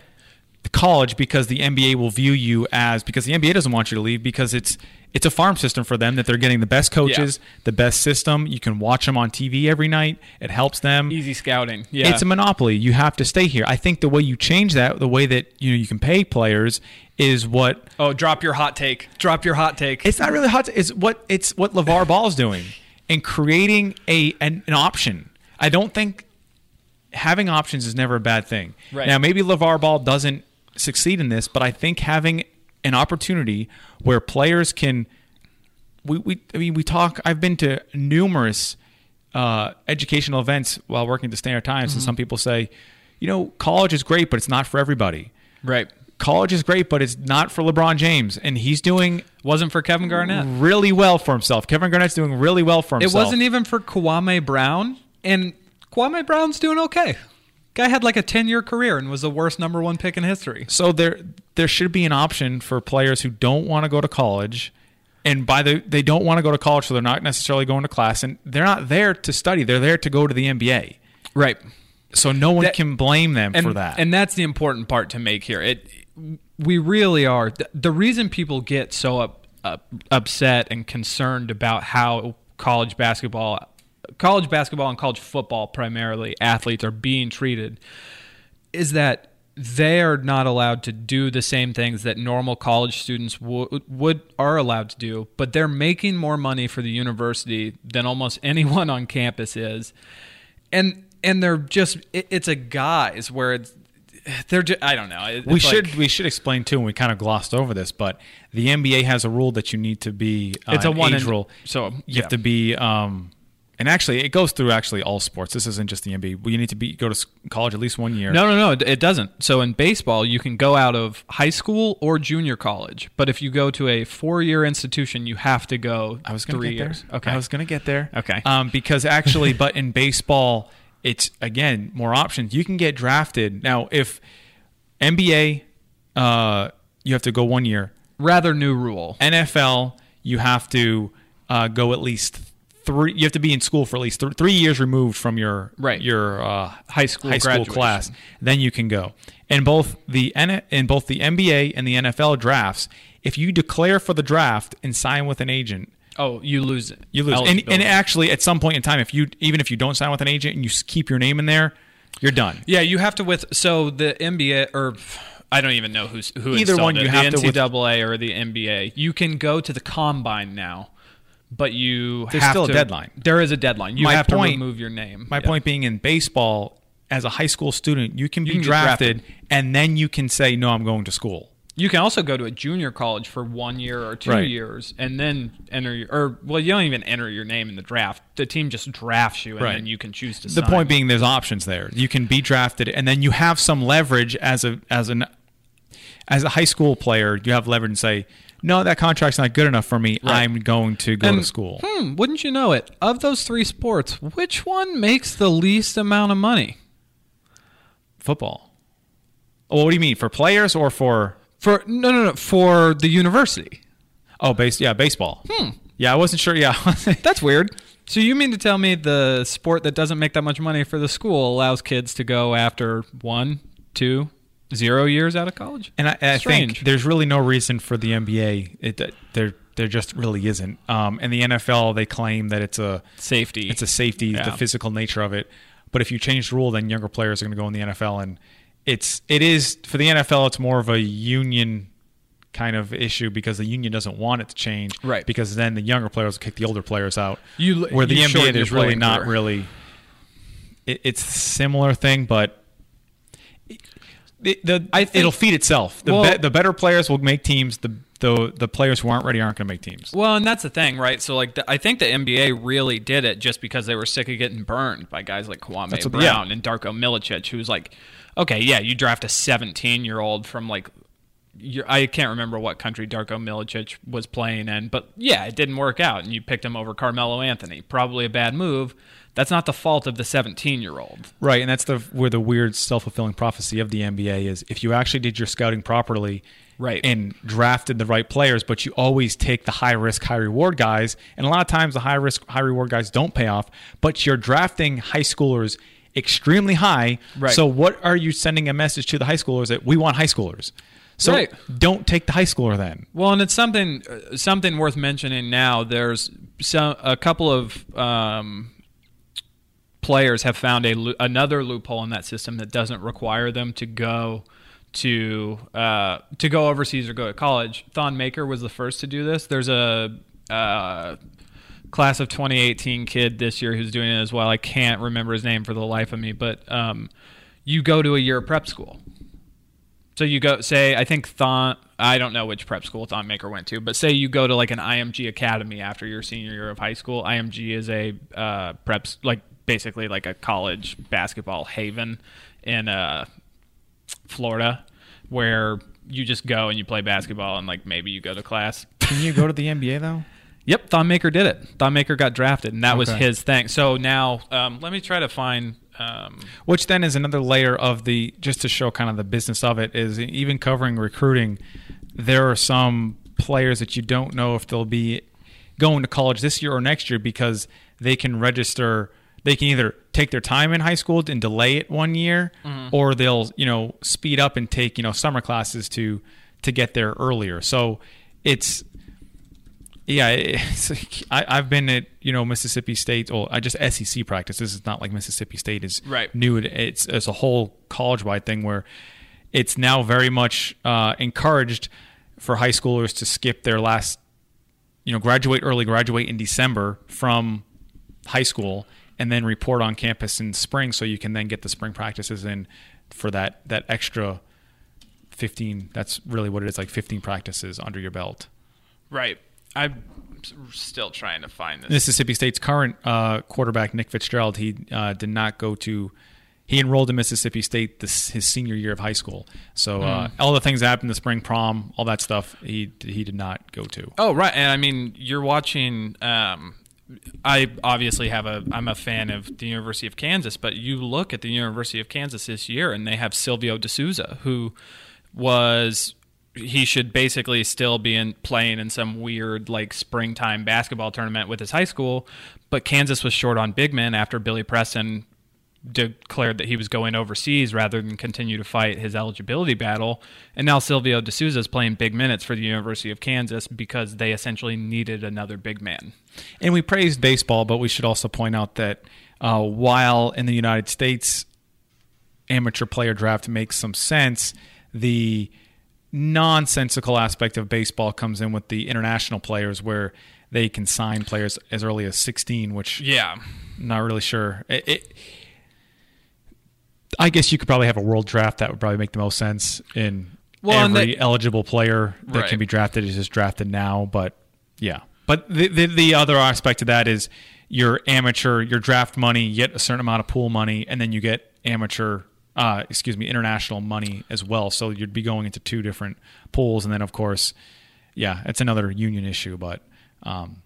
the college because the NBA will view you as because the NBA doesn't want you to leave because it's it's a farm system for them that they're getting the best coaches, the best system. You can watch them on TV every night. It helps them. easy scouting. Yeah. It's a monopoly. You have to stay here. I think the way you change that, the way that you know you can pay players, is what oh, drop your hot take. Drop your hot take. it's not really hot. To, it's what it's what LaVar Ball's doing and creating a an, an option. I don't think having options is never a bad thing. Right. Now maybe LaVar Ball doesn't succeed in this, but I think having an opportunity where players can we, we I mean we talk I've been to numerous uh, educational events while working at the Standard Times and some people say, you know, college is great, but it's not for everybody. right. College is great, but it's not for LeBron James, and he's doing Wasn't for Kevin Garnett. really well for himself. Kevin Garnett's doing really well for himself. It wasn't even for Kwame Brown. And Kwame Brown's doing okay. Guy had like a 10 year career and was the worst number one pick in history. So there there should be an option for players who don't want to go to college. And by the they don't want to go to college, so they're not necessarily going to class, and they're not there to study. They're there to go to the NBA. Right. So no one That- can blame them and, for that. And that's the important part to make here. It we really are th- the reason people get so up, up, upset and concerned about how college basketball college basketball and college football primarily athletes are being treated is that they are not allowed to do the same things that normal college students would would are allowed to do, but they're making more money for the university than almost anyone on campus is, and and they're just it, it's a guise where it's they're just I don't know. It- we should like- we should explain too, and we kind of glossed over this, but the NBA has a rule that you need to be uh, It's a one age and- rule. so, you yeah. have to be um, and actually it goes through actually all sports. This isn't just the NBA. You need to be go to college at least one year. No, no, no, it- doesn't. So in baseball, you can go out of high school or junior college, but if you go to a four-year institution, you have to go I was going to three get years. there. Okay, I was going to get there. Okay. Um, because actually, but in baseball, it's again more options. You can get drafted now. If NBA, uh, you have to go one year. rather new rule. NFL, you have to uh, go at least three. You have to be in school for at least th- three years removed from your Right. your uh, High school high school class. Then you can go. And both the N- in both the NBA and the NFL drafts, if you declare for the draft and sign with an agent, Oh, you lose it. you lose. And, and actually, at some point in time, if you even if you don't sign with an agent and you keep your name in there, you're done. yeah, you have to with so the NBA or I don't even know who's who Either one, it, you the have to with- NCAA or the NBA. You can go to the combine now, but you There's have still a deadline. There is a deadline. You My have point- to remove your name. My Yeah. point being, in baseball, as a high school student, you can be can drafted, drafted. and then you can say, "No, I'm going to school." You can also go to a junior college for one year or two Right. years, and then enter your or well, you don't even enter your name in the draft. The team just drafts you, and Right. then you can choose to. The sign. point being, there's options there. You can be drafted, and then you have some leverage as a as an as a high school player. You have leverage and say, "No, that contract's not good enough for me. Right. I'm going to go And, to school." Hmm, wouldn't you know it? Of those three sports, which one makes the least amount of money? Football. Oh, what do you mean for players or for? For no, no, no, for the university. Oh, base. Yeah, baseball. Hmm. Yeah, I wasn't sure. Yeah. That's weird. So you mean to tell me the sport that doesn't make that much money for the school allows kids to go after one, two, zero years out of college? And I, I think there's really no reason for the NBA. It there there just really isn't. Um, and the NFL they claim that it's a Safety. it's a safety, Yeah. the physical nature of it. But if you change the rule, then younger players are going to go in the NFL, and it's it is for the NFL. It's more of a union kind of issue because the union doesn't want it to change, Right. Because then the younger players will kick the older players out. You- where the you NBA there's really not really. It, it's a similar thing, but. It, the, I think- it'll feed itself. The, Well- be, the better players will make teams. The, the the players who aren't ready aren't going to make teams. Well, and that's the thing, right? So, like, the, I think the NBA really did it just because they were sick of getting burned by guys like Kwame what- Brown yeah. and Darko Milicic, who was like, okay, yeah, you draft a 17 year old from like, I can't remember what country Darko Milicic was playing in, but yeah, it didn't work out, and you picked him over Carmelo Anthony. Probably a bad move. That's not the fault of the 17 year old. Right, and that's the where the weird self fulfilling prophecy of the NBA is. If you actually did your scouting properly, Right. and drafted the right players, but you always take the high risk, high reward guys, and a lot of times the high risk, high reward guys don't pay off. But you're drafting high schoolers extremely high. Right. So what are you sending a message to the high schoolers that we want high schoolers? So Right. don't take the high schooler then. Well, and it's something uh, something worth mentioning now. There's some a couple of um, players have found a another loophole in that system that doesn't require them to go to uh, to go overseas or go to college. Thon Maker was the first to do this. There's a uh, class of 2018 kid this year who's doing it as well. I can't remember his name for the life of me, but um, you go to a year of prep school. So you go say I think Thon I don't know which prep school Thon Maker went to, but say you go to like an IMG academy after your senior year of high school. IMG is a uh, preps like basically like a college basketball haven in uh, Florida, where you just go and you play basketball and like maybe you go to class. Can you go to the NBA though? Yep, Thon Maker did it. Thon Maker got drafted, and that was his thing. So now, um, let me try to find Um, Which then is another layer of the just to show kind of the business of it is even covering recruiting. There are some players that you don't know if they'll be going to college this year or next year because they can register. They can either take their time in high school and delay it one year, or they'll you know speed up and take you know summer classes to to get there earlier. So it's yeah, it's, I, I've been at you know Mississippi State. or I just SEC practice. This is not like Mississippi State is Right. new. It's it's a whole college wide thing where it's now very much uh, encouraged for high schoolers to skip their last, you know, graduate early, graduate in December from high school, and then report on campus in spring, so you can then get the spring practices in for that that extra fifteen. That's really what it is, like fifteen practices under your belt. right. I'm still trying to find this. Mississippi State's current uh, quarterback Nick Fitzgerald, he uh, did not go to. He enrolled in Mississippi State this his senior year of high school. So uh, all the things that happened, the spring prom, all that stuff, he he did not go to. Oh right, and I mean you're watching. Um, I obviously have a. I'm a fan of the University of Kansas, but you look at the University of Kansas this year, and they have Silvio De Sousa, who was he should basically still be in playing in some weird like springtime basketball tournament with his high school, but Kansas was short on big men after Billy Preston declared that he was going overseas rather than continue to fight his eligibility battle. And now Silvio De Sousa is playing big minutes for the University of Kansas because they essentially needed another big man. And we praised baseball, but we should also point out that uh, while in the United States, amateur player draft makes some sense, the nonsensical aspect of baseball comes in with the international players where they can sign players as early as 16, which Yeah. not really sure. It, it, I guess you could probably have a world draft that would probably make the most sense in Well, every eligible player that Right. can be drafted is just drafted now. But yeah, but the, the the other aspect of that is your amateur, your draft money, you get a certain amount of pool money, and then you get amateur. Uh, excuse me, international money as well. So you'd be going into two different pools, and then of course, yeah, it's another union issue. But um,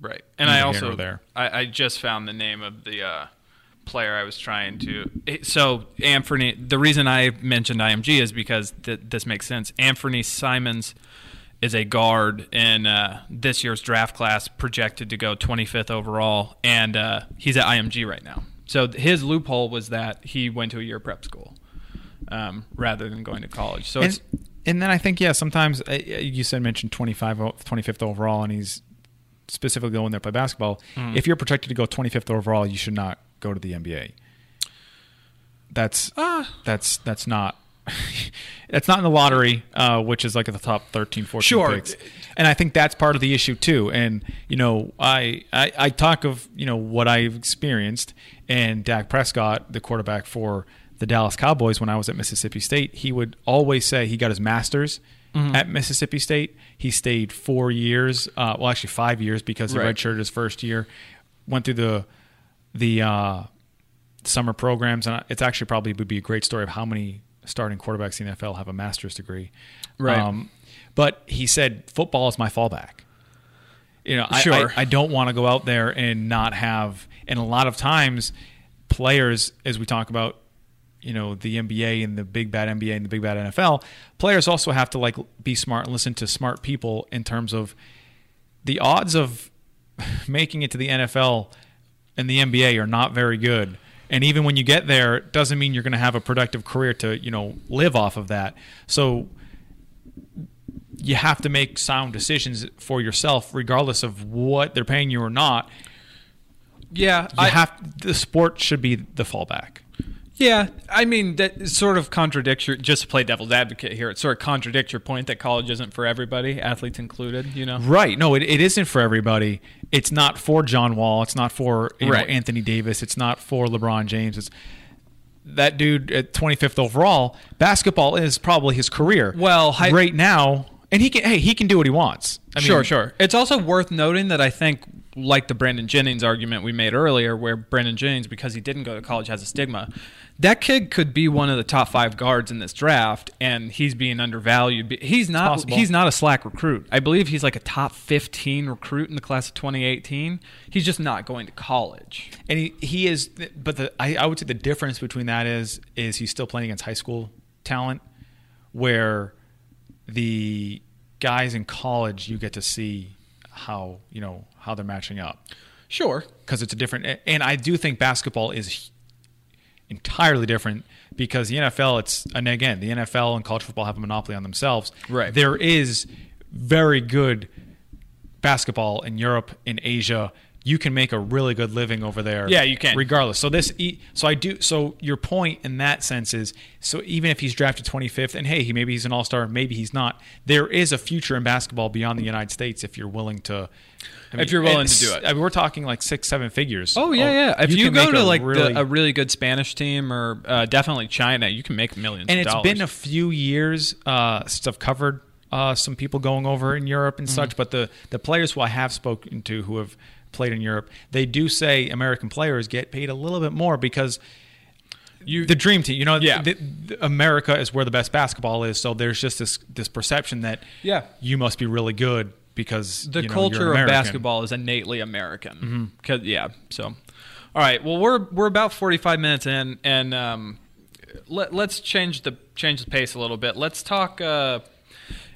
Right. And I also there. I, I just found the name of the uh, player I was trying to. So Anthony, the reason I mentioned IMG is because th- this makes sense. Anthony Simons is a guard in uh, this year's draft class, projected to go 25th overall, and uh, he's at IMG right now. So his loophole was that he went to a year prep school um, rather than going to college. So it's and, and then I think yeah, sometimes uh, you said mentioned 25 o- 25th overall, and he's specifically going there to play basketball. Hmm. If you're projected to go 25th overall, you should not go to the NBA. That's Ah. that's that's not that's not in the lottery, uh, which is like at the top 13, 14 Sure. picks. And I think that's part of the issue too. And you know, I, I I talk of you know what I've experienced, and Dak Prescott, the quarterback for the Dallas Cowboys, when I was at Mississippi State, he would always say he got his master's at Mississippi State. He stayed four years, uh, well, actually five years because he Right. redshirted his first year. Went through the the uh, summer programs, and it's actually probably would be a great story of how many starting quarterbacks in the NFL have a master's degree. Right. but he said football is my fallback. You know, I, Sure. I, I don't want to go out there and not have. And a lot of times, players, as we talk about, you know, the NBA and the big bad NBA and the big bad NFL, players also have to like be smart and listen to smart people in terms of the odds of making it to the NFL and the NBA are not very good. And even when you get there, it doesn't mean you're going to have a productive career to, you know, live off of that. So you have to make sound decisions for yourself, regardless of what they're paying you or not. yeah, You I have the sport should be the fallback. Yeah, I mean that sort of contradicts your. Just to play devil's advocate here, it sort of contradicts your point that college isn't for everybody, athletes included. You know, Right. No, it, it isn't for everybody. It's not for John Wall. It's not for you know, Anthony Davis. It's not for LeBron James. It's that dude at 25th overall. Basketball is probably his career. Well, hi- right now, and he can. Hey, he can do what he wants. I sure, mean, sure. It's also worth noting that I think like the Brandon Jennings argument we made earlier, where Brandon Jennings, because he didn't go to college, has a stigma. That kid could be one of the top five guards in this draft, and he's being undervalued. He's not. He's not a slack recruit. I believe he's like a top fifteen recruit in the class of 2018. He's just not going to college. and he, he is but the I, I would say the difference between that is is he's still playing against high school talent where the guys in college you get to see how you know how they're matching up Sure. because it's a different and i do think basketball is entirely different because the nfl it's and again the nfl and college football have a monopoly on themselves Right. there is very good basketball in europe in asia you can make a really good living over there Yeah, you can. regardless so this so i do so your point in that sense is so even if he's drafted 25th and hey he maybe he's an all-star maybe he's not there is a future in basketball beyond the united states if you're willing to I If you're willing to do it. I mean, we're talking like six, seven figures. Oh yeah, yeah. If you, can go to a like really- the, a really good Spanish team or uh, definitely China, you can make millions. and it's been a few years uh, since I've covered uh, some people going over in Europe Mm-hmm. and such. But the the players who I have spoken to who have played in Europe, they do say American players get paid a little bit more because. You- the dream team, you know, Yeah. the, the- America is where the best basketball is. So there's just this this perception that Yeah. you must be really good because the you know, culture of basketball is innately American. 'Cause- yeah. So, all right. Well, we're we're about forty five minutes in, and um, let, let's change the change the pace a little bit. Let's talk. Uh,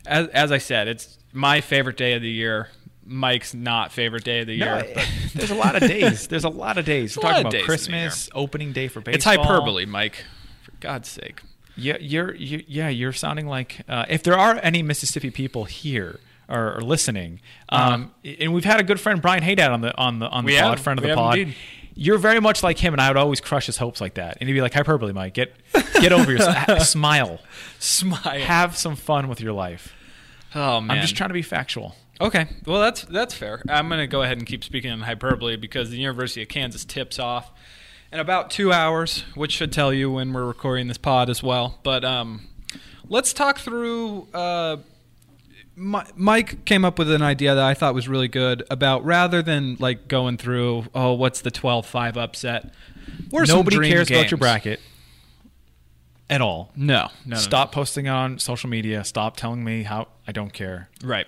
as as I said, it's my favorite day of the year. Mike's not favorite day of the No, year. but there's a lot of days. There's a lot of days. We're talking about days Christmas, opening day for baseball. it's hyperbole, Mike. For God's sake. Yeah, you're you, yeah, you're sounding like uh, if there are any Mississippi people here or, or listening, um, and we've had a good friend Brian Haydad on the on the on the We pod, have. friend of the pod. indeed. You're very much like him, and I would always crush his hopes like that. And he'd be like, "Hyperbole, Mike. Get get over yourself. Smile. Smile. Have some fun with your life." oh man. I'm just trying to be factual. Okay, well that's that's fair. I'm going to go ahead and keep speaking in hyperbole because the University of Kansas tips off in about two hours, which should tell you when we're recording this pod as well. But um, let's talk through. Uh, Mi- Mike came up with an idea that I thought was really good about rather than like going through, oh, what's the 12-5 upset? Some Nobody cares about your bracket at all. No, no, no, Stop posting on social media. Stop telling me how I don't care. Right.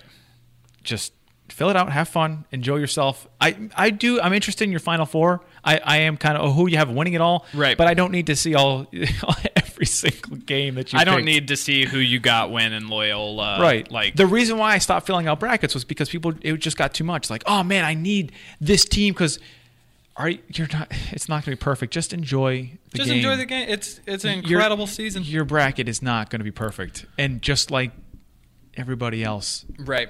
Just fill it out, have fun, enjoy yourself. I I do. I'm interested in your final four. I, I am kind of oh, who you have winning it all, Right. But I don't need to see all every single game that you. I don't need to see who you got win in Loyola. right. Like the reason why I stopped filling out brackets was because people it just got too much. Like oh man, I need this team because. Are you- you're not? It's not going to be perfect. Just enjoy the just game. Just enjoy the game. It's it's an Your- incredible season. Your bracket is not going to be perfect, and just like everybody else, Right.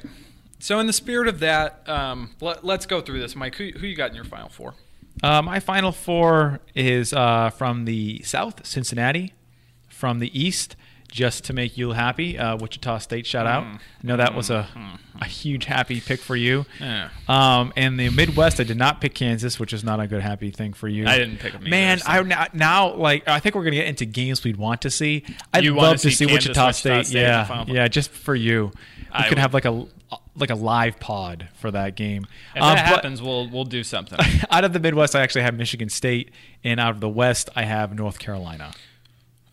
So, in the spirit of that, um, let, us go through this, Mike. Who, who you got in your final four? Uh, my final four is uh, from the South, Cincinnati. From the East, just to make you happy, uh, Wichita State shout out. I know that was a, a huge happy pick for you. Yeah. Um, and the Midwest, I did not pick Kansas, which is not a good happy thing for you. I didn't pick 'em either, Man, so- I now, like I think we're gonna get into games we'd want to see. I'd You love to see see Kansas, Wichita, Wichita State. State in the yeah, yeah, just for you. We I could would- have like a like a live pod for that game. If Um, that happens, we'll we'll do something. out of the Midwest, I actually have Michigan State, and out of the West, I have North Carolina.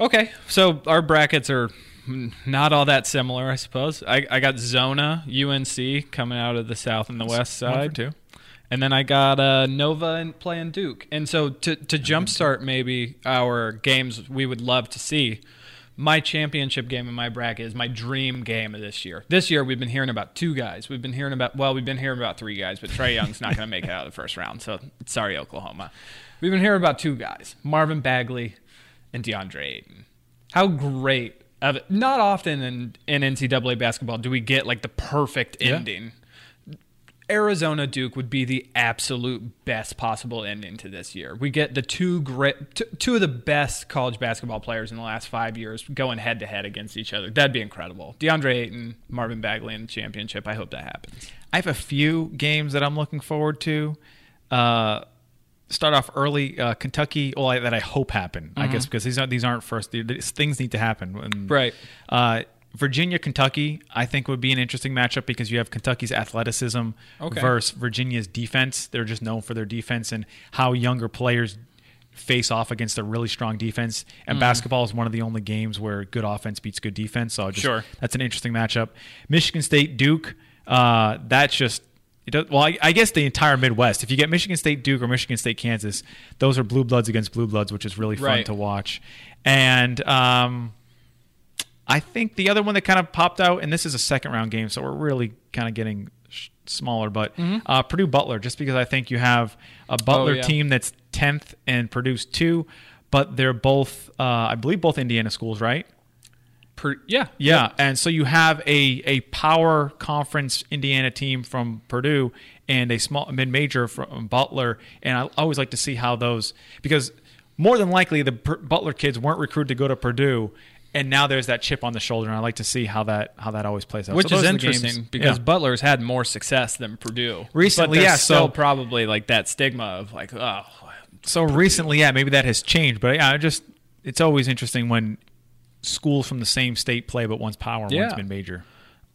Okay, so our brackets are not all that similar, I suppose. I, I got Zona, UNC coming out of the South and the West side. too, And then I got uh, Nova and playing Duke. And so to to jumpstart maybe our games we would love to see, my championship game in my bracket is my dream game of this year. This year we've been hearing about two guys. We've been hearing about well, we've been hearing about three guys, but Trae Young's not going to make it out of the first round. So sorry, Oklahoma. We've been hearing about two guys: Marvin Bagley and DeAndre Ayton. How great! Of it. Not often in in NCAA basketball do we get like the perfect Yeah. ending. Arizona Duke would be the absolute best possible ending to this year. We get the two great, t- two of the best college basketball players in the last five years going head to head against each other. That'd be incredible. DeAndre Ayton, Marvin Bagley in the championship. I hope that happens. I have a few games that I'm looking forward to. Uh, start off early, uh, Kentucky. Well, I, that I hope happen. I guess because these aren't these aren't first. These things need to happen. And, Right. Uh, Virginia, Kentucky, I think would be an interesting matchup because you have Kentucky's athleticism Okay. versus Virginia's defense. They're just known for their defense and how younger players face off against a really strong defense. Mm-hmm. And basketball is one of the only games where good offense beats good defense. So just, Sure. that's an interesting matchup. Michigan State, Duke, uh, that's just. It does, well, I, I guess the entire Midwest. If you get Michigan State, Duke, or Michigan State, Kansas, those are blue bloods against blue bloods, which is really fun Right. to watch. And um, I think the other one that kind of popped out, and this is a second round game, so we're really kind of getting sh- smaller, but uh, Purdue Butler, just because I think you have a Butler Mm-hmm. Oh, yeah. team that's 10th and Purdue's two, but they're both, uh, I believe, both Indiana schools, right? Yeah, Yeah, and so you have a a power conference Indiana team from Purdue and a small mid major from Butler, and I always like to see how those because more than likely the Butler kids weren't recruited to go to Purdue, and now there's that chip on the shoulder, and I like to see how that how that always plays out. which So is interesting because Yeah. Butler's had more success than Purdue. Recently, yeah, so- probably like that stigma of like, oh, so recently, yeah, maybe that has changed, but yeah, I just it's always interesting when schools from the same state play, but one's power and one's Yeah. mid major.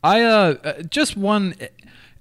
I uh uh, just one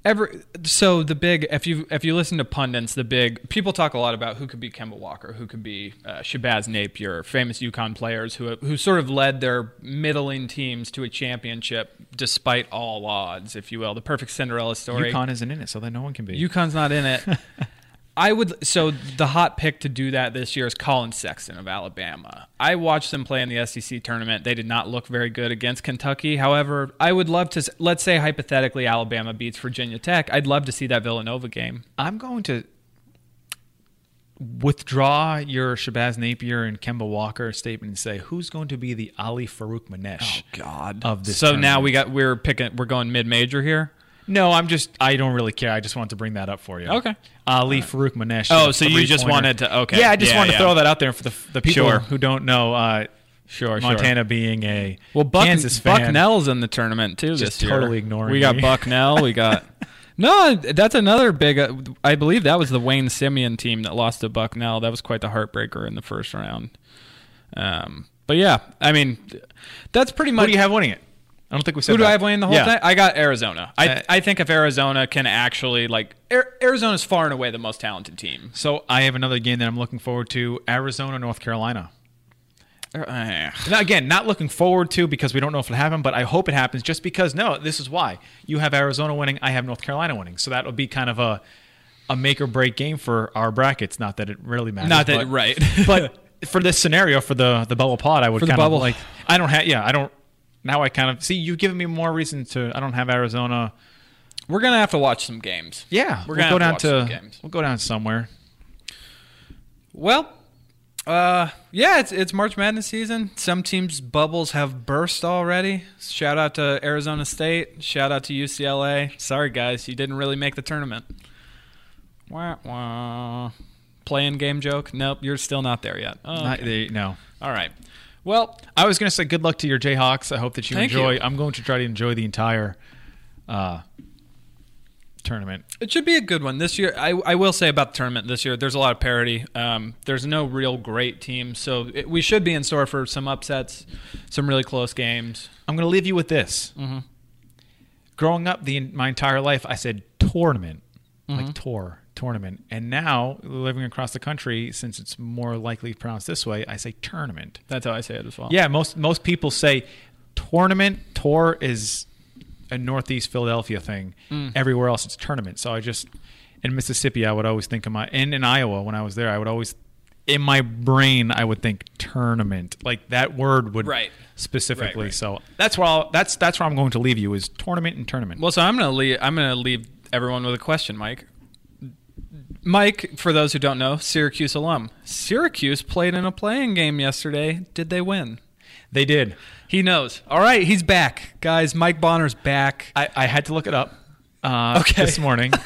ever so the big if you if you listen to pundits the big people talk a lot about who could be Kemba Walker who could be uh, Shabazz Napier famous UConn players who who sort of led their middling teams to a championship despite all odds if you will the perfect Cinderella story UConn isn't in it, so then no one can be. UConn's not in it. I would so the hot pick to do that this year is Collin Sexton of Alabama. I watched them play in the SEC tournament. They did not look very good against Kentucky. However, I would love to let's say hypothetically Alabama beats Virginia Tech. I'd love to see that Villanova game. I'm going to withdraw your Shabazz Napier and Kemba Walker statement and say who's going to be the Ali Farokhmanesh oh, God. of this. so now we got we're picking we're going mid major here. No, I'm just I don't really care. I just wanted to bring that up for you. Okay. Ali Farokhmanesh. Oh, so you just three-pointer. wanted to- okay. Yeah, I just Yeah, wanted yeah. to throw that out there for the the people Sure. who don't know. Uh, Sure, Montana being a Well, Buck, Kansas fan. Bucknell's in the tournament too Just this year. totally ignoring We got. Bucknell. We got no. That's another big. Uh, I believe that was the Wayne Simien team that lost to Bucknell. That was quite the heartbreaker in the first round. Um, but yeah, I mean, that's pretty Who much. do you have winning it? I don't think we said. Who do that. I have winning the whole Yeah. thing? I got Arizona. I Uh, I think if Arizona can actually like Ar- Arizona's far and away the most talented team. So I have another game that I'm looking forward to: Arizona, North Carolina. Eh. Now, again, not looking forward to because we don't know if it'll happen, but I hope it happens just because, no, this is why. You have Arizona winning, I have North Carolina winning. So that'll be kind of a, a make or break game for our brackets. Not that it really matters. Not that but, right, but for this scenario, for the, the bubble pod, I would kind bubble. of like, I don't have, yeah, I don't, now I kind of, see, you've given me more reason to, I don't have Arizona. we're gonna have to watch some games. Yeah, We're we'll gonna go have to down watch to, some games. we'll go down somewhere. Well, uh, yeah, it's it's March Madness season. Some teams' bubbles have burst already. Shout out to Arizona State. Shout out to UCLA. Sorry guys, you didn't really make the tournament. Wah, wah. Playing game joke? Nope, you're still not there yet. Not- okay. they- no. All right. Well, I was going to say good luck to your Jayhawks. I hope that you Thank enjoy. you. I'm going to try to enjoy the entire uh, tournament. It should be a good one this year. I, I will say about the tournament this year, there's a lot of parity. Um, there's no real great team, so it, we should be in store for some upsets, some really close games. I'm going to leave you with this. Mm-hmm. Growing up, the my entire life, I said tournament, Mm-hmm. like tour tournament, and now living across the country, since it's more likely pronounced this way, I say tournament. That's how I say it as well. Yeah, most most people say tournament. Tour is a Northeast Philadelphia thing. Mm. Everywhere else, it's tournament. So I just in Mississippi, I would always think of my and in Iowa when I was there, I would always in my brain I would think tournament. Like that word would Right. specifically. Right, right. So that's where I'll, that's that's where I'm going to leave you is tournament and tournament. Well, so I'm gonna leave. I'm gonna leave everyone with a question, Mike. Mike, for those who don't know, Syracuse alum. Syracuse played in a playing game yesterday. Did they win? they did. He knows. All right, he's back, guys. Mike Bonner's back. I, I had to look it up uh, Okay. this morning.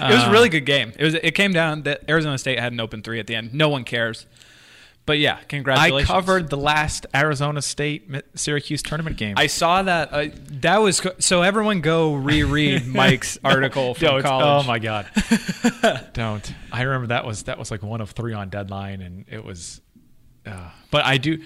It was a really good game. It was. It came down that Arizona State had an open three at the end. No one cares. But yeah, congratulations. I covered the last Arizona State Syracuse tournament game. I saw that. Uh, that was co- so. Everyone go reread Mike's article from Don't. college. Oh my god! Don't. I remember that was that was like one of three on deadline, and it was. Uh, but I do.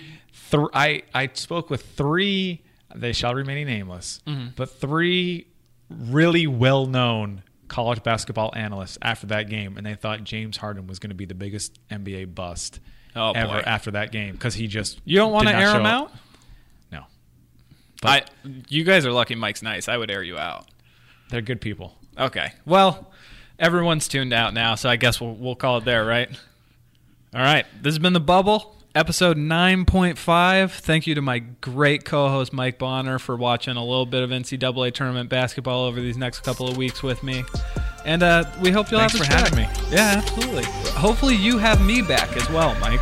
Th- I I spoke with three they shall remain nameless, but three really well known college basketball analysts after that game, and they thought James Harden was going to be the biggest NBA bust Oh, ever boy. after that game because he just You don't want to air him out? No, I, you guys are lucky Mike's nice. I would air you out. they're good people. Okay. Well, everyone's tuned out now, so I guess we'll we'll call it there, right? All right. This has been the bubble, episode nine point five. Thank you to my great co-host Mike Bonner for watching a little bit of NCAA tournament basketball over these next couple of weeks with me. And uh, we hope you'll Thanks have us for having back. Yeah, absolutely. Hopefully you have me back as well, Mike.